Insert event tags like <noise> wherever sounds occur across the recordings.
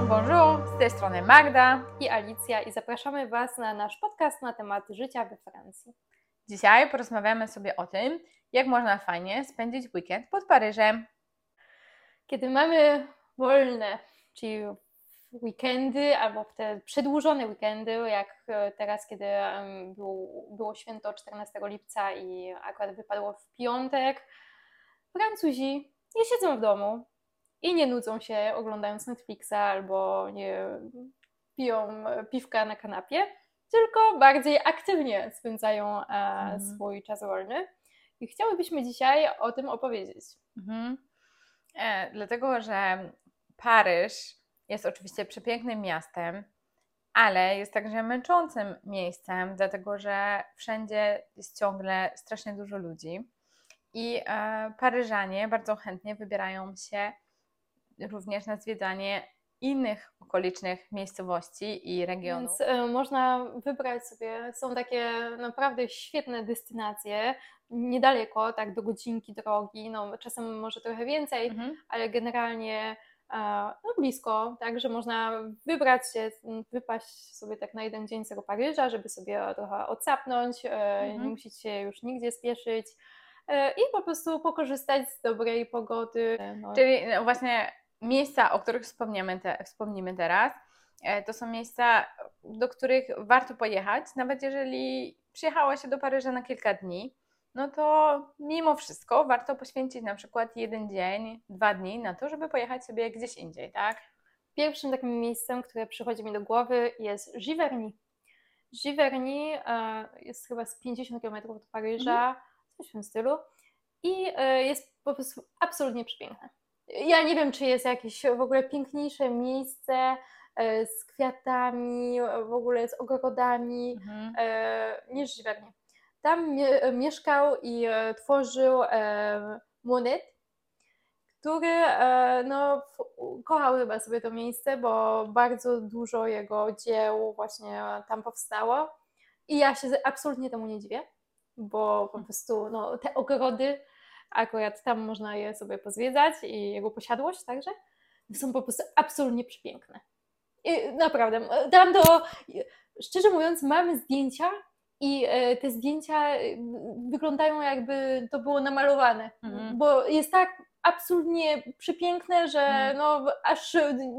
Bonjour, bonjour, z tej strony Magda. i Alicja i zapraszamy Was na nasz podcast na temat życia we Francji. Dzisiaj porozmawiamy sobie o tym, jak można fajnie spędzić weekend pod Paryżem. Kiedy mamy wolne, czyli weekendy albo te przedłużone weekendy, jak e, teraz, kiedy em, był, było święto 14 lipca i akurat wypadło w piątek, Francuzi nie siedzą w domu i nie nudzą się oglądając Netflixa albo nie piją piwka na kanapie, tylko bardziej aktywnie spędzają e, swój czas wolny. I chciałybyśmy dzisiaj o tym opowiedzieć. Mhm. E, dlatego, że Paryż jest oczywiście przepięknym miastem, ale jest także męczącym miejscem, dlatego że wszędzie jest ciągle strasznie dużo ludzi. I e, Paryżanie bardzo chętnie wybierają się również na zwiedzanie innych okolicznych miejscowości i regionów. Więc e, można wybrać sobie, są takie naprawdę świetne destynacje, niedaleko, tak do godzinki drogi, no czasem może trochę więcej, Mhm. ale generalnie e, no, blisko, tak, że można wybrać się, wypaść sobie tak na jeden dzień z tego Paryża, żeby sobie trochę odsapnąć, e, Mhm. nie musieć się już nigdzie spieszyć i po prostu pokorzystać z dobrej pogody. No, Czyli właśnie miejsca, o których wspomniemy, te, wspomnimy teraz, e, to są miejsca, do których warto pojechać, nawet jeżeli przyjechało się do Paryża na kilka dni, no to mimo wszystko warto poświęcić na przykład jeden dzień, dwa dni na to, żeby pojechać sobie gdzieś indziej, tak? Pierwszym takim miejscem, które przychodzi mi do głowy jest Giverny. Giverny e, jest chyba z 50 km od Paryża, coś w tym stylu i e, jest po prostu absolutnie przepiękne. Ja nie wiem, czy jest jakieś w ogóle piękniejsze miejsce e, z kwiatami, w ogóle z ogrodami Mhm. e, niż Giverny. Tam mie- mieszkał i e, tworzył e, Monet, który e, no, kochał chyba sobie to miejsce, bo bardzo dużo jego dzieł właśnie tam powstało. I ja się absolutnie temu nie dziwię, bo po prostu no, te ogrody, akurat tam można je sobie pozwiedzać i jego posiadłość także, są po prostu absolutnie przepiękne. I naprawdę, tam to, szczerze mówiąc, mamy zdjęcia i e, te zdjęcia wyglądają jakby to było namalowane, Mhm. bo jest tak absolutnie przepiękne, że Mhm. no, aż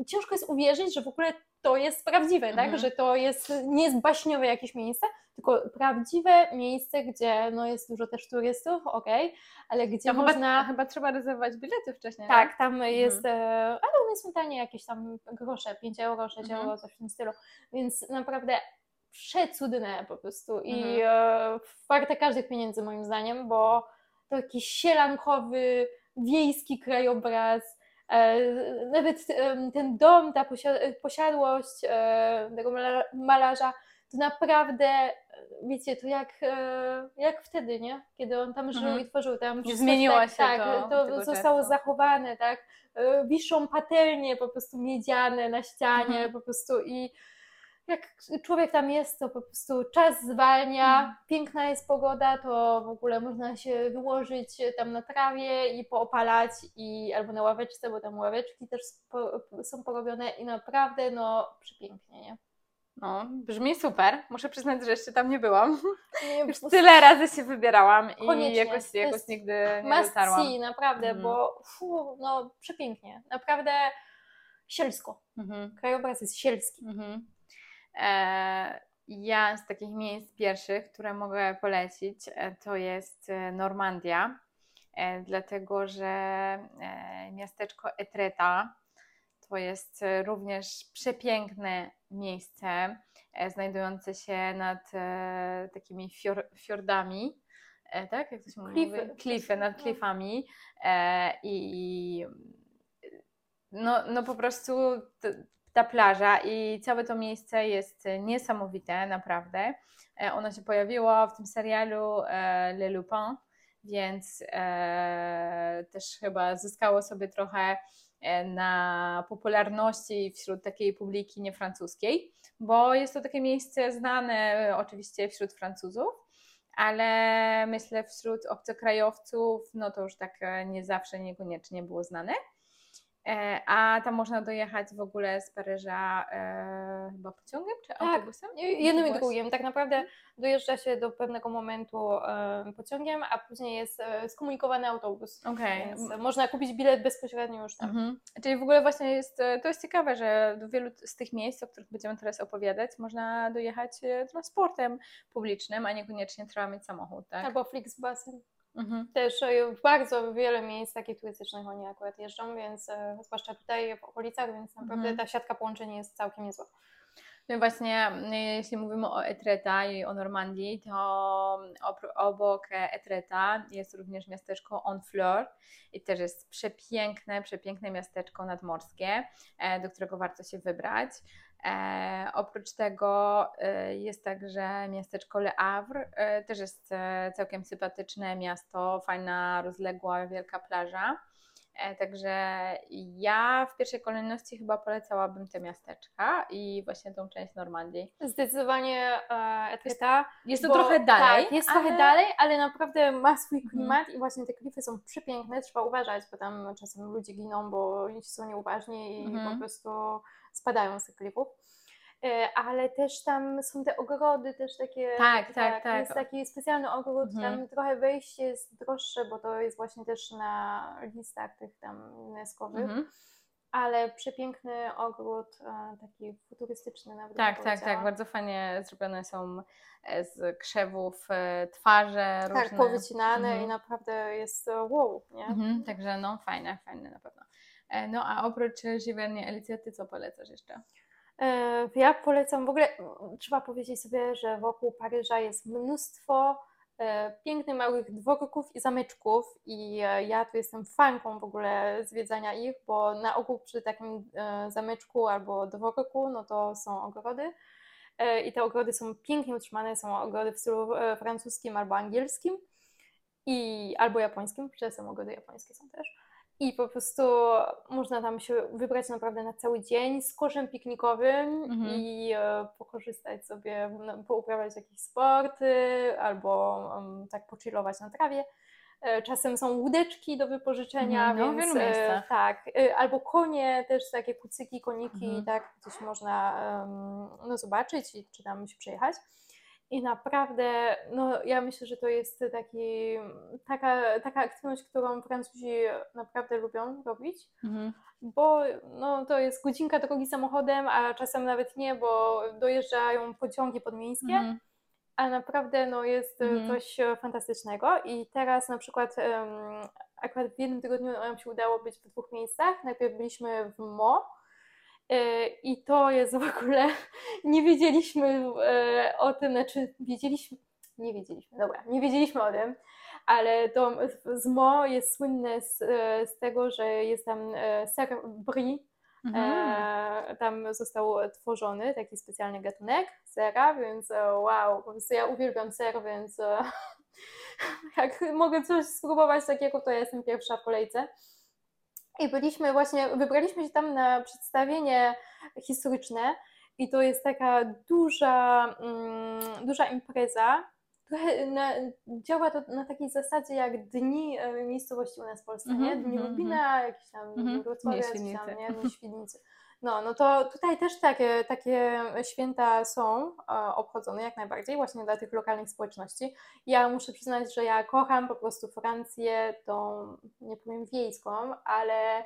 ciężko jest uwierzyć, że w ogóle to jest prawdziwe, Mhm. tak? że to jest, nie jest baśniowe jakieś miejsce, tylko prawdziwe miejsce, gdzie no, jest dużo też turystów, okej, ale gdzie To chyba, można... chyba trzeba rezerwować bilety wcześniej, Tak, tam jest, e, ale one są tanie, jakieś tam grosze, 5 euro, 6 Mhm. euro, coś w tym stylu, więc naprawdę przecudne po prostu i Mhm. e, warte każdych pieniędzy moim zdaniem, bo to jakiś sielankowy, wiejski krajobraz, e, nawet ten dom, ta posia- posiadłość e, tego mala- malarza, to naprawdę, wiecie, to jak, e, jak wtedy, nie? Kiedy on tam żył Mhm. i tworzył tam Nie zmieniło tak, się tak, to to zostało czasu. zachowane, tak? Wiszą patelnie po prostu miedziane na ścianie, Mhm. po prostu i jak człowiek tam jest, to po prostu czas zwalnia, Mhm. piękna jest pogoda, to w ogóle można się wyłożyć tam na trawie i poopalać i albo na ławeczce, bo tam ławeczki też są porobione i naprawdę no przepięknie, nie? No, brzmi super. Muszę przyznać, że jeszcze tam nie byłam. Nie, Już tyle razy się wybierałam i jakoś, jakoś nigdy nie dotarłam. see, naprawdę, Mhm. bo fu, no przepięknie, naprawdę sielsko. Mhm. Krajobraz jest sielski. Mhm. E, ja z takich miejsc pierwszych, które mogę polecić, e, to jest e, Normandia, dlatego że miasteczko Etreta to jest również przepiękne miejsce, znajdujące się nad takimi fior, fiordami. Tak? Jak to się mówi? Klify. Klify, nad No. klifami. I no, no po prostu ta plaża i całe to miejsce jest niesamowite, naprawdę. E, Ono się pojawiło w tym serialu e, Le Lupin, więc e, też chyba zyskało sobie trochę e, na popularności wśród takiej publiki niefrancuskiej, bo jest to takie miejsce znane e, oczywiście wśród Francuzów, ale myślę wśród obcokrajowców, no to już tak e, nie zawsze, niekoniecznie było znane. E, a tam można dojechać w ogóle z Paryża e, chyba pociągiem czy Tak, autobusem? Jednym i drugim. Tak naprawdę dojeżdża się do pewnego momentu e, pociągiem, a później jest e, skomunikowany autobus. Okej. Więc można kupić bilet bezpośrednio już tam. Mhm. Czyli w ogóle właśnie jest, e, to jest ciekawe, że do wielu z tych miejsc, o których będziemy teraz opowiadać, można dojechać e, transportem publicznym, a niekoniecznie trzeba mieć samochód, tak? Albo Flixbusem. Mhm. Też e, w bardzo wiele miejsc takich turystycznych oni akurat jeżdżą, więc e, zwłaszcza tutaj w okolicach, więc naprawdę Mhm. ta siatka połączeń jest całkiem niezła. No właśnie, mm, jeśli mówimy o Etreta i o Normandii, to opr- obok Etreta jest również miasteczko Honfleur i też jest przepiękne, przepiękne miasteczko nadmorskie, e, do którego warto się wybrać. E, oprócz tego e, jest także miasteczko Le Havre, e, też jest e, całkiem sympatyczne miasto, fajna, rozległa, wielka plaża. E, Także ja w pierwszej kolejności chyba polecałabym te miasteczka i właśnie tą część Normandii. Zdecydowanie e. Jest to bo- trochę dalej. Tak, jest ale... trochę dalej, ale naprawdę ma swój Mhm. klimat i właśnie te klify są przepiękne, trzeba uważać, bo tam czasem ludzie giną, bo oni są nieuważni i Mhm. po prostu spadają z tych klifów. E, Ale też tam są te ogrody też takie. Tak, tak, tak. Jest taki specjalny ogród, Mhm. tam trochę wejście jest droższe, bo to jest właśnie też na listach tych tam UNESCO-wych, Mhm. ale przepiękny ogród, e, taki futurystyczny nawet. Tak, tak, tak. Bardzo fajnie zrobione są e, z krzewów twarze różne. Tak, powycinane Mhm. i naprawdę jest wow, nie? Mhm, Także no, fajne, fajne na pewno. No a oprócz Giverny Alicja, ty co polecasz jeszcze? E, Ja polecam w ogóle, trzeba powiedzieć sobie, że wokół Paryża jest mnóstwo e, pięknych małych dworków i zameczków i e, ja tu jestem fanką w ogóle zwiedzania ich, bo na ogół przy takim zameczku albo dworku, no to są ogrody i te ogrody są pięknie utrzymane, są ogrody w stylu francuskim albo angielskim i albo japońskim, czasem ogrody japońskie są też. I po prostu można tam się wybrać naprawdę na cały dzień z koszem piknikowym Mhm. i e, pokorzystać sobie, no, pouprawiać jakieś sporty albo um, tak pochillować na trawie. E, Czasem są łódeczki do wypożyczenia, Mhm, no, w więc wielu e, miejscach. tak, e, albo konie, też takie kucyki, koniki, Mhm. tak, gdzieś można em, no, zobaczyć i czy tam się przejechać. I naprawdę, no ja myślę, że to jest taki, taka, taka aktywność, którą Francuzi naprawdę lubią robić, Mhm. bo no, to jest godzinka drogi samochodem, a czasem nawet nie, bo dojeżdżają pociągi podmiejskie, Mhm. a naprawdę no, jest Mhm. coś fantastycznego. I teraz na przykład em, akurat w jednym tygodniu nam się udało być w dwóch miejscach. Najpierw byliśmy w Mo i to jest w ogóle, <laughs> nie wiedzieliśmy e, o tym, znaczy wiedzieliśmy, nie wiedzieliśmy, dobra, nie wiedzieliśmy o tym, ale to z Mo jest słynne z, e, z tego, że jest tam e, ser brie, Mhm. E, tam został tworzony taki specjalny gatunek sera, więc e, wow, ja uwielbiam ser, więc e, <laughs> jak mogę coś spróbować takiego, to ja jestem pierwsza w kolejce. I byliśmy właśnie, wybraliśmy się tam na przedstawienie historyczne i to jest taka duża, mm, duża impreza. Trochę na, działa to na takiej zasadzie jak dni e, miejscowości u nas w Polsce, nie? Mhm, Dni mhm, Lubina, jakieś tam Mhm, Wrocławia, Dni coś tam, nie? Dni Świdnicy. No, no to tutaj też takie, takie święta są e, obchodzone jak najbardziej właśnie dla tych lokalnych społeczności. Ja muszę przyznać, że ja kocham po prostu Francję, tą, nie powiem wiejską, ale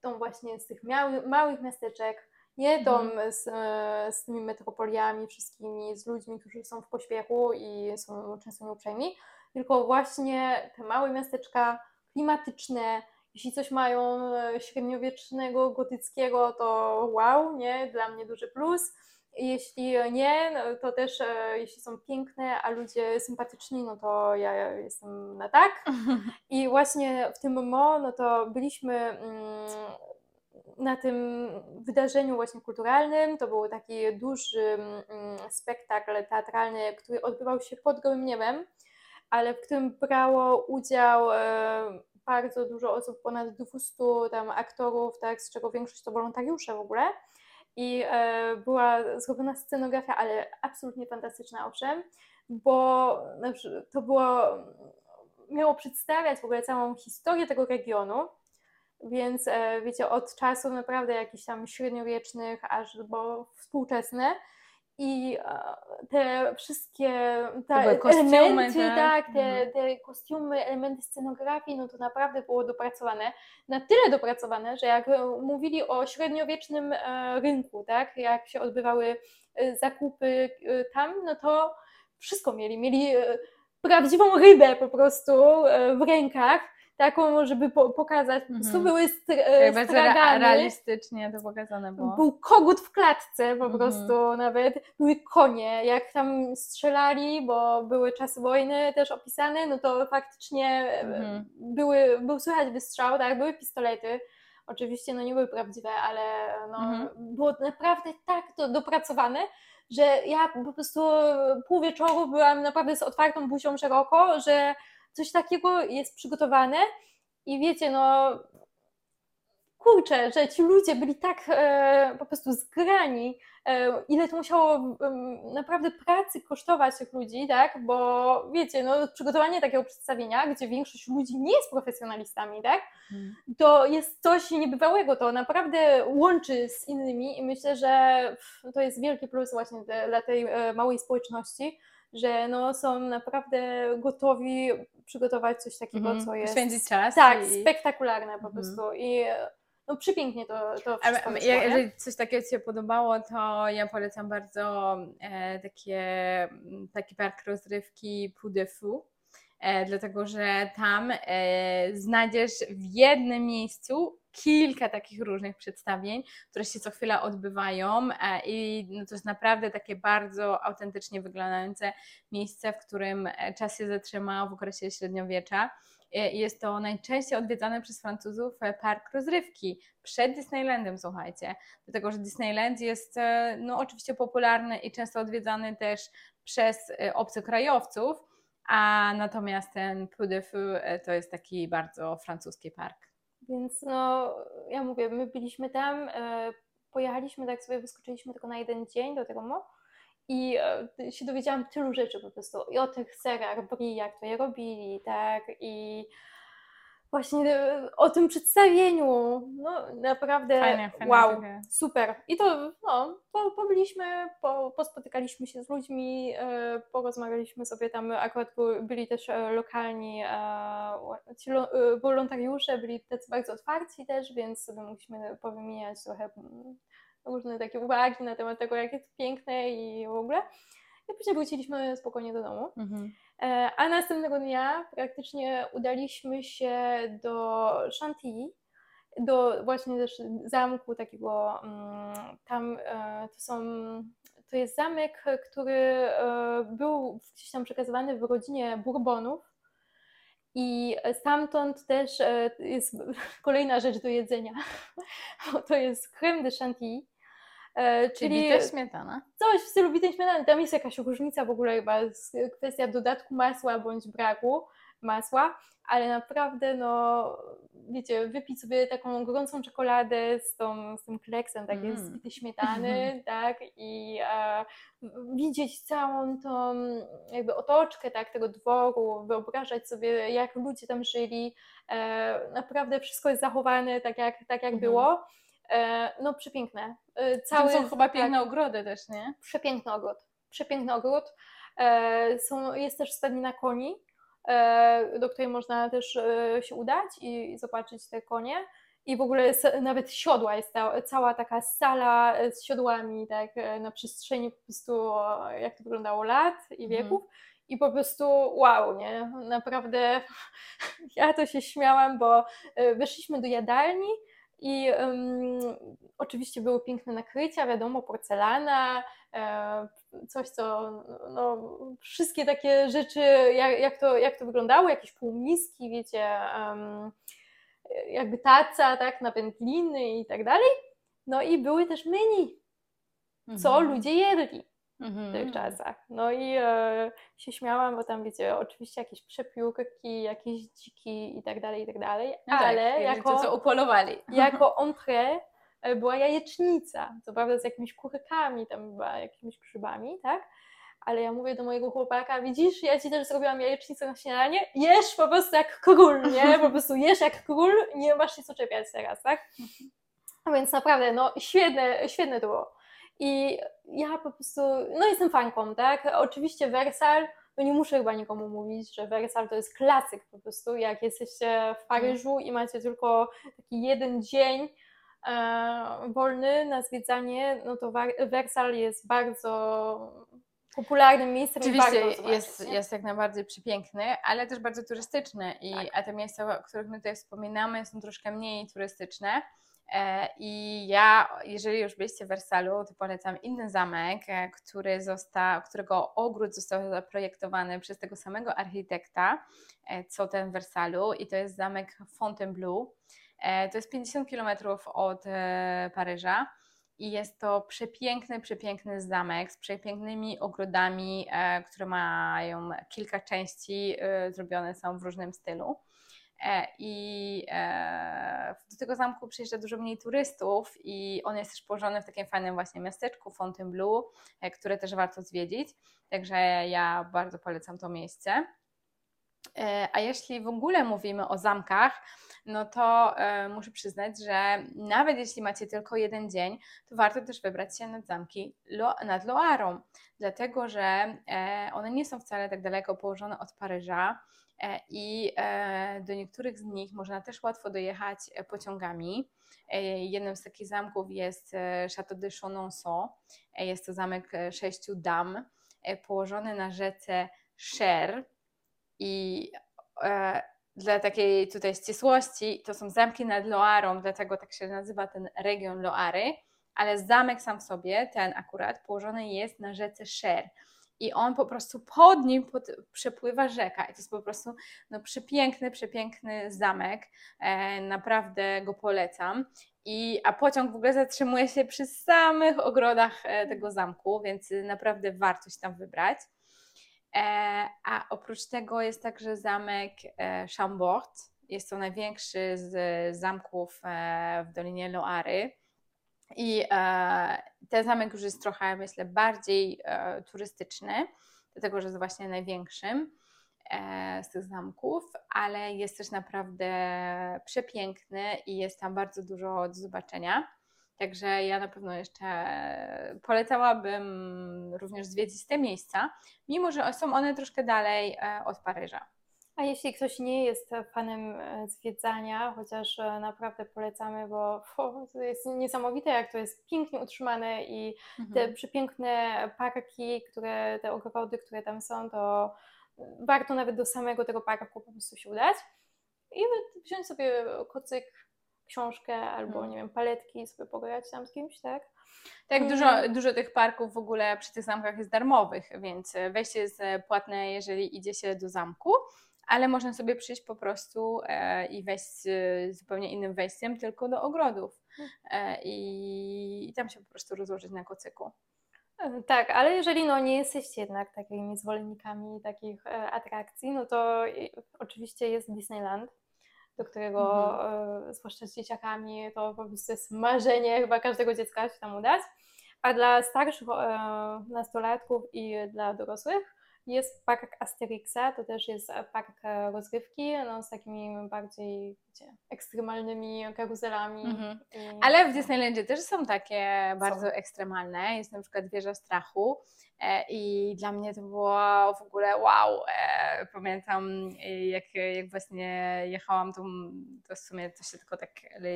tą właśnie z tych małych, małych miasteczek, nie tą Mhm. z, e, z tymi metropoliami wszystkimi, z ludźmi, którzy są w pośpiechu i są często nieuprzejmi, tylko właśnie te małe miasteczka klimatyczne, jeśli coś mają e, średniowiecznego, gotyckiego, to wow, nie? Dla mnie duży plus. Jeśli nie, no to też e, jeśli są piękne, a ludzie sympatyczni, no to ja jestem na tak. I właśnie w tym MO, no to byliśmy mm, na tym wydarzeniu właśnie kulturalnym. To był taki duży mm, spektakl teatralny, który odbywał się pod gołym niebem, ale w którym brało udział e, bardzo dużo osób, ponad 200 tam aktorów, tak, z czego większość to wolontariusze w ogóle. I e, była zrobiona scenografia, ale absolutnie fantastyczna, owszem, bo znaczy, to było, miało przedstawiać w ogóle całą historię tego regionu. Więc e, wiecie, od czasów naprawdę jakichś tam średniowiecznych aż do współczesne. I te wszystkie te kostiumy, elementy, tak? tak, te, Mhm. te kostiumy, elementy scenografii, no to naprawdę było dopracowane. Na tyle dopracowane, że jak mówili o średniowiecznym e, rynku, tak, jak się odbywały e, zakupy e, tam, no to wszystko mieli. Mieli prawdziwą rybę po prostu w rękach, taką, żeby po, pokazać. Po prostu Mhm. były str- e, bardzo stragany. rea- realistycznie to pokazane było. Był kogut w klatce po Mhm. prostu nawet. Były konie, jak tam strzelali, bo były czasy wojny też opisane, no to faktycznie e, Mhm. były, był słychać wystrzał, tak, były pistolety. Oczywiście no nie były prawdziwe, ale no, Mhm. było naprawdę tak to dopracowane, że ja po prostu pół wieczoru byłam naprawdę z otwartą buzią szeroko, że coś takiego jest przygotowane i wiecie, no kurczę, że ci ludzie byli tak e, po prostu zgrani, e, ile to musiało em, naprawdę pracy kosztować tych ludzi, tak? Bo wiecie, no, przygotowanie takiego przedstawienia, gdzie większość ludzi nie jest profesjonalistami, tak? Mhm. To jest coś niebywałego, to naprawdę łączy z innymi i myślę, że to jest wielki plus właśnie dla tej e, małej społeczności, że no, są naprawdę gotowi przygotować coś takiego, Mhm. co jest Poświęcić czas tak, i- spektakularne po Mhm. prostu i e, no przepięknie to, to wszystko nie? jeżeli coś takiego Ci się podobało, to ja polecam bardzo e, takie, m, taki park rozrywki Pou de Fou, e, dlatego że tam e, znajdziesz w jednym miejscu kilka takich różnych przedstawień, które się co chwila odbywają e, i no, to jest naprawdę takie bardzo autentycznie wyglądające miejsce, w którym e, czas się zatrzymał w okresie średniowiecza. E, Jest to najczęściej odwiedzany przez Francuzów park rozrywki przed Disneylandem, słuchajcie. Dlatego, że Disneyland jest no, oczywiście popularny i często odwiedzany też przez obcokrajowców, a natomiast ten Pou de Fou e, to jest taki bardzo francuski park. Więc no, ja mówię, my byliśmy tam, e, pojechaliśmy, tak sobie wyskoczyliśmy tylko na jeden dzień do tego mo i e, się dowiedziałam tylu rzeczy po prostu. I o tych serach brie, jak to je robili, tak, i właśnie e, o tym przedstawieniu, no naprawdę Fajne, fajne wow, takie. super. I to, no, po, pobyliśmy, po, pospotykaliśmy się z ludźmi, e, porozmawialiśmy sobie tam, akurat byli też e, lokalni e, ci lo- e, wolontariusze, byli tacy bardzo otwarci też, więc sobie mogliśmy powymieniać trochę mm, różne takie uwagi na temat tego, jak jest piękne i w ogóle. I później wróciliśmy spokojnie do domu. Mhm. E, A następnego dnia praktycznie udaliśmy się do Chantilly, do właśnie też zamku takiego, mm, tam e, to są, to jest zamek, który e, był gdzieś tam przekazywany w rodzinie Bourbonów. I stamtąd też jest <laughs> kolejna rzecz do jedzenia, <laughs> to jest crème de Chantilly, Czyli czyli też śmietana. coś w stylu bitej śmietany. Tam jest jakaś różnica w ogóle chyba, kwestia dodatku masła bądź braku masła, ale naprawdę no, wiecie, wypić sobie taką gorącą czekoladę z, tą, z tym kleksem takiej Mm. śmietany, <laughs> tak, i e, widzieć całą tą jakby otoczkę, tak, tego dworu, wyobrażać sobie, jak ludzie tam żyli, e, naprawdę wszystko jest zachowane tak, jak, tak jak Mhm. było. E, no przepiękne. E, Tam Cały, są chyba tak, piękne ogrody też, nie? przepiękny ogród. Przepiękny ogród. E, są, jest też stadnina koni, e, do której można też się udać i, i zobaczyć te konie. I w ogóle s- nawet siodła, jest ta, cała taka sala z siodłami, tak, na przestrzeni po prostu, jak to wyglądało, lat i Mhm. wieków. I po prostu wow, nie? Naprawdę <laughs> ja to się śmiałam, bo weszliśmy do jadalni i em, oczywiście były piękne nakrycia, wiadomo, porcelana, e, coś co, no, wszystkie takie rzeczy, jak, jak, to, jak to wyglądało, jakieś półmiski, wiecie, em, jakby taca, tak, na wędliny i tak dalej. No i były też menu, co Mhm. ludzie jedli w Mhm. tych czasach. No i e, się śmiałam, bo tam wiecie, oczywiście jakieś przepiórki, jakieś dziki i tak dalej, i tak dalej, No tak, ale jakby jako, to, co upolowali. jako <laughs> entrée e, była jajecznica, co prawda z jakimiś kurkami, tam była jakimiś grzybami, tak? ale ja mówię do mojego chłopaka, widzisz, ja ci też zrobiłam jajecznicę na śniadanie, jesz po prostu jak król, nie? Po prostu jesz jak król, nie masz się co czepiać teraz, tak? <laughs> Więc naprawdę, no świetne, świetne to było. I ja po prostu, no jestem fanką, tak? Oczywiście Wersal, no nie muszę chyba nikomu mówić, że Wersal to jest klasyk po prostu, jak jesteście w Paryżu i macie tylko taki jeden dzień e, wolny na zwiedzanie, no to Wersal jest bardzo popularnym miejscem. Oczywiście jest, jest jak najbardziej przepiękny, ale też bardzo turystyczny. I, tak. A te miejsca, o których my tutaj wspominamy, są troszkę mniej turystyczne. E, I ja, jeżeli już byliście w Wersalu, to polecam inny zamek, e, który został, którego ogród został zaprojektowany przez tego samego architekta, e, co ten w Wersalu, i to jest zamek Fontainebleau. To jest 50 km od Paryża. I jest to przepiękny, przepiękny zamek z przepięknymi ogrodami, które mają kilka części, zrobione są w różnym stylu. E, I e, do tego zamku przyjeżdża dużo mniej turystów i on jest też położony w takim fajnym właśnie miasteczku Fontainebleau, e, które też warto zwiedzić. Także ja bardzo polecam to miejsce. A jeśli w ogóle mówimy o zamkach, no to muszę przyznać, że nawet jeśli macie tylko jeden dzień, to warto też wybrać się nad zamki nad Loarą, dlatego że one nie są wcale tak daleko położone od Paryża. E, i e, do niektórych z nich można też łatwo dojechać e, pociągami. Jednym z takich zamków jest Château de Chenonceau. Jest to zamek sześciu dam, położony na rzece Cher i dla takiej tutaj ścisłości to są zamki nad Loarą, dlatego tak się nazywa ten region Loary, ale zamek sam w sobie, ten akurat, położony jest na rzece Cher i on po prostu pod nim pod, przepływa rzeka. I to jest po prostu no, przepiękny, przepiękny zamek. E, naprawdę go polecam. I, a pociąg w ogóle zatrzymuje się przy samych ogrodach e, tego zamku, więc naprawdę warto się tam wybrać. E, a oprócz tego jest także zamek e, Chambord. Jest to największy z zamków e, w Dolinie Loary. I ten zamek już jest trochę, myślę, bardziej turystyczny, dlatego że jest właśnie największym z tych zamków, ale jest też naprawdę przepiękny i jest tam bardzo dużo do zobaczenia. Także ja na pewno jeszcze polecałabym również zwiedzić te miejsca, mimo że są one troszkę dalej od Paryża. A jeśli ktoś nie jest fanem e, zwiedzania, chociaż e, naprawdę polecamy, bo <laughs> to jest niesamowite, jak to jest pięknie utrzymane i mhm. te przepiękne parki, które, te ogrody, które tam są, to warto nawet do samego tego parku po prostu się udać i wziąć sobie kocyk, książkę albo, mhm. nie wiem, paletki sobie pograć tam z kimś, tak? Tak, dużo, mm. dużo tych parków w ogóle przy tych zamkach jest darmowych, więc wejście jest płatne, jeżeli idzie się do zamku ale można sobie przyjść po prostu e, i wejść z zupełnie innym wejściem, tylko do ogrodów e, i, i tam się po prostu rozłożyć na kocyku. E, tak, ale jeżeli no, nie jesteście jednak takimi zwolennikami takich e, atrakcji, no to oczywiście jest Disneyland, do którego, mhm. e, zwłaszcza z dzieciakami, to po prostu jest marzenie chyba każdego dziecka się tam udać. A dla starszych e, nastolatków i dla dorosłych jest park Asterixa, to też jest park rozrywki, no, z takimi bardziej wiecie, ekstremalnymi karuzelami. Mhm. I... Ale w Disneylandzie też są takie bardzo są. ekstremalne. Jest na przykład wieża strachu e, i dla mnie to było w ogóle wow. E, pamiętam jak, jak właśnie jechałam, to, to w sumie to się tylko tak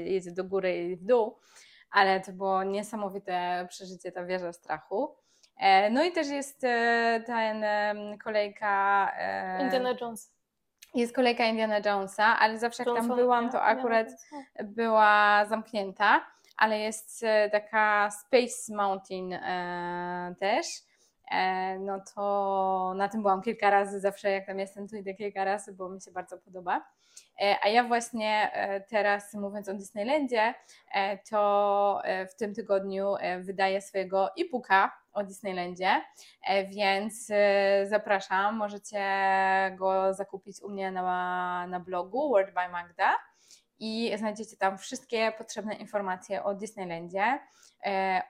jedzie do góry i w dół, ale to było niesamowite przeżycie ta wieża strachu. E, no i też jest e, ten kolejka. E, Indiana Jones. Jest kolejka Indiana Jonesa, ale zawsze jak tam byłam, to akurat była zamknięta, ale jest taka Space Mountain też. No to na tym byłam kilka razy, zawsze jak tam jestem, to idę kilka razy, bo mi się bardzo podoba. E, a ja właśnie e, teraz, mówiąc o Disneylandzie, e, to w tym tygodniu wydaję swojego e-booka o Disneylandzie, więc zapraszam, możecie go zakupić u mnie na, na blogu Word by Magda. i znajdziecie tam wszystkie potrzebne informacje o Disneylandzie,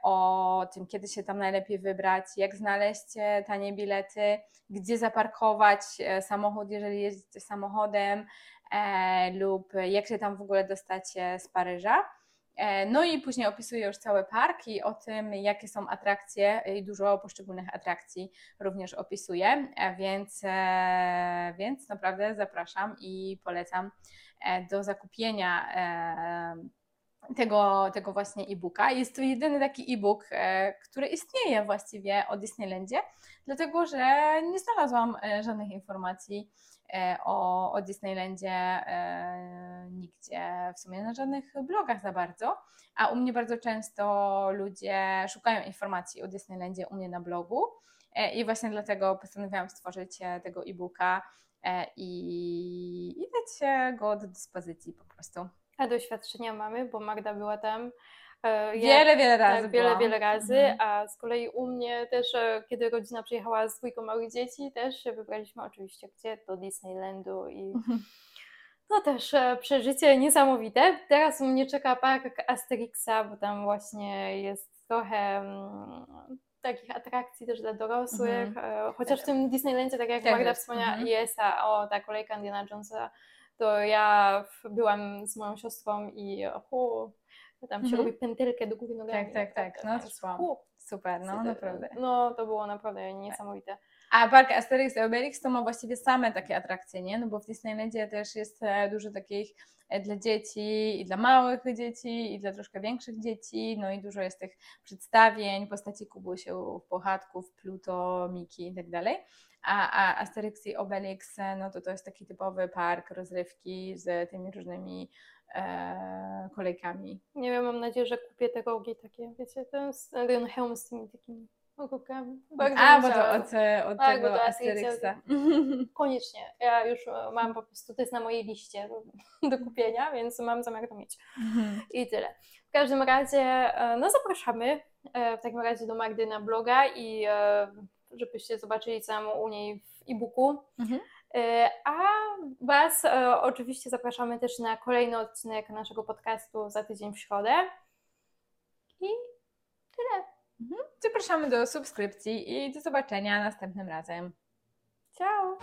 o tym, kiedy się tam najlepiej wybrać, jak znaleźć tanie bilety, gdzie zaparkować samochód, jeżeli jeździcie samochodem, lub jak się tam w ogóle dostać e, z Paryża. E, No i później opisuję już cały park i o tym, jakie są atrakcje i dużo poszczególnych atrakcji również opisuję, e, więc, e, więc naprawdę zapraszam i polecam e, do zakupienia e, tego, tego właśnie e-booka. Jest to jedyny taki e-book, e, który istnieje właściwie o Disneylandzie, dlatego że nie znalazłam e, żadnych informacji e, o, o Disneylandzie nigdzie, w sumie na żadnych blogach za bardzo. A u mnie bardzo często ludzie szukają informacji o Disneylandzie u mnie na blogu. I właśnie dlatego postanowiłam stworzyć tego e-booka i, i dać go do dyspozycji po prostu. A doświadczenia mamy, bo Magda była tam. e, ja- Wiele, wiele razy. Tak, wiele, byłam. wiele razy, Mhm. a z kolei u mnie też, e, kiedy rodzina przyjechała z dwójką małych dzieci, też się wybraliśmy oczywiście gdzie? Do Disneylandu i Mhm. no też e, przeżycie niesamowite. Teraz u mnie czeka park Asterixa, bo tam właśnie jest trochę mm, takich atrakcji też dla dorosłych, e, chociaż w tym Disneylandzie, tak jak Też Magda wspomniała, mhm. jest ta, o, ta kolejka Indiana Jonesa, to ja byłam z moją siostrą i o, tam się Mhm. robi pętelkę do góry nogami. Tak, tak, tak. No, hu, Super, no naprawdę. No, to było naprawdę niesamowite. A park Asterix i Obelix to ma właściwie same takie atrakcje, nie? No bo w Disneylandzie też jest e, dużo takich e, dla dzieci i dla małych dzieci i dla troszkę większych dzieci, no i dużo jest tych przedstawień, postaci Kubusiów, Pochatków, Pluto, Miki i tak dalej. A, a Asterix i Obelix, e, no to to jest taki typowy park rozrywki z tymi różnymi kolejkami. Nie wiem, mam nadzieję, że kupię te rogi takie, wiecie, ten, ten hełm z tymi takimi rogami. Bardzo A, bym bo to od, e, od Tak, bo tego to Asterixa. Asterixa. <laughs> Koniecznie. Ja już e, mam po prostu, to jest na mojej liście do, <laughs> kupienia, więc mam zamiar to mieć. I tyle. W każdym razie, e, no zapraszamy w takim razie do Magdy na bloga i żebyście zobaczyli co mam u niej w e-booku. Mhm. A Was oczywiście zapraszamy też na kolejny odcinek naszego podcastu za tydzień w środę. I tyle. Zapraszamy do subskrypcji i do zobaczenia następnym razem. Ciao!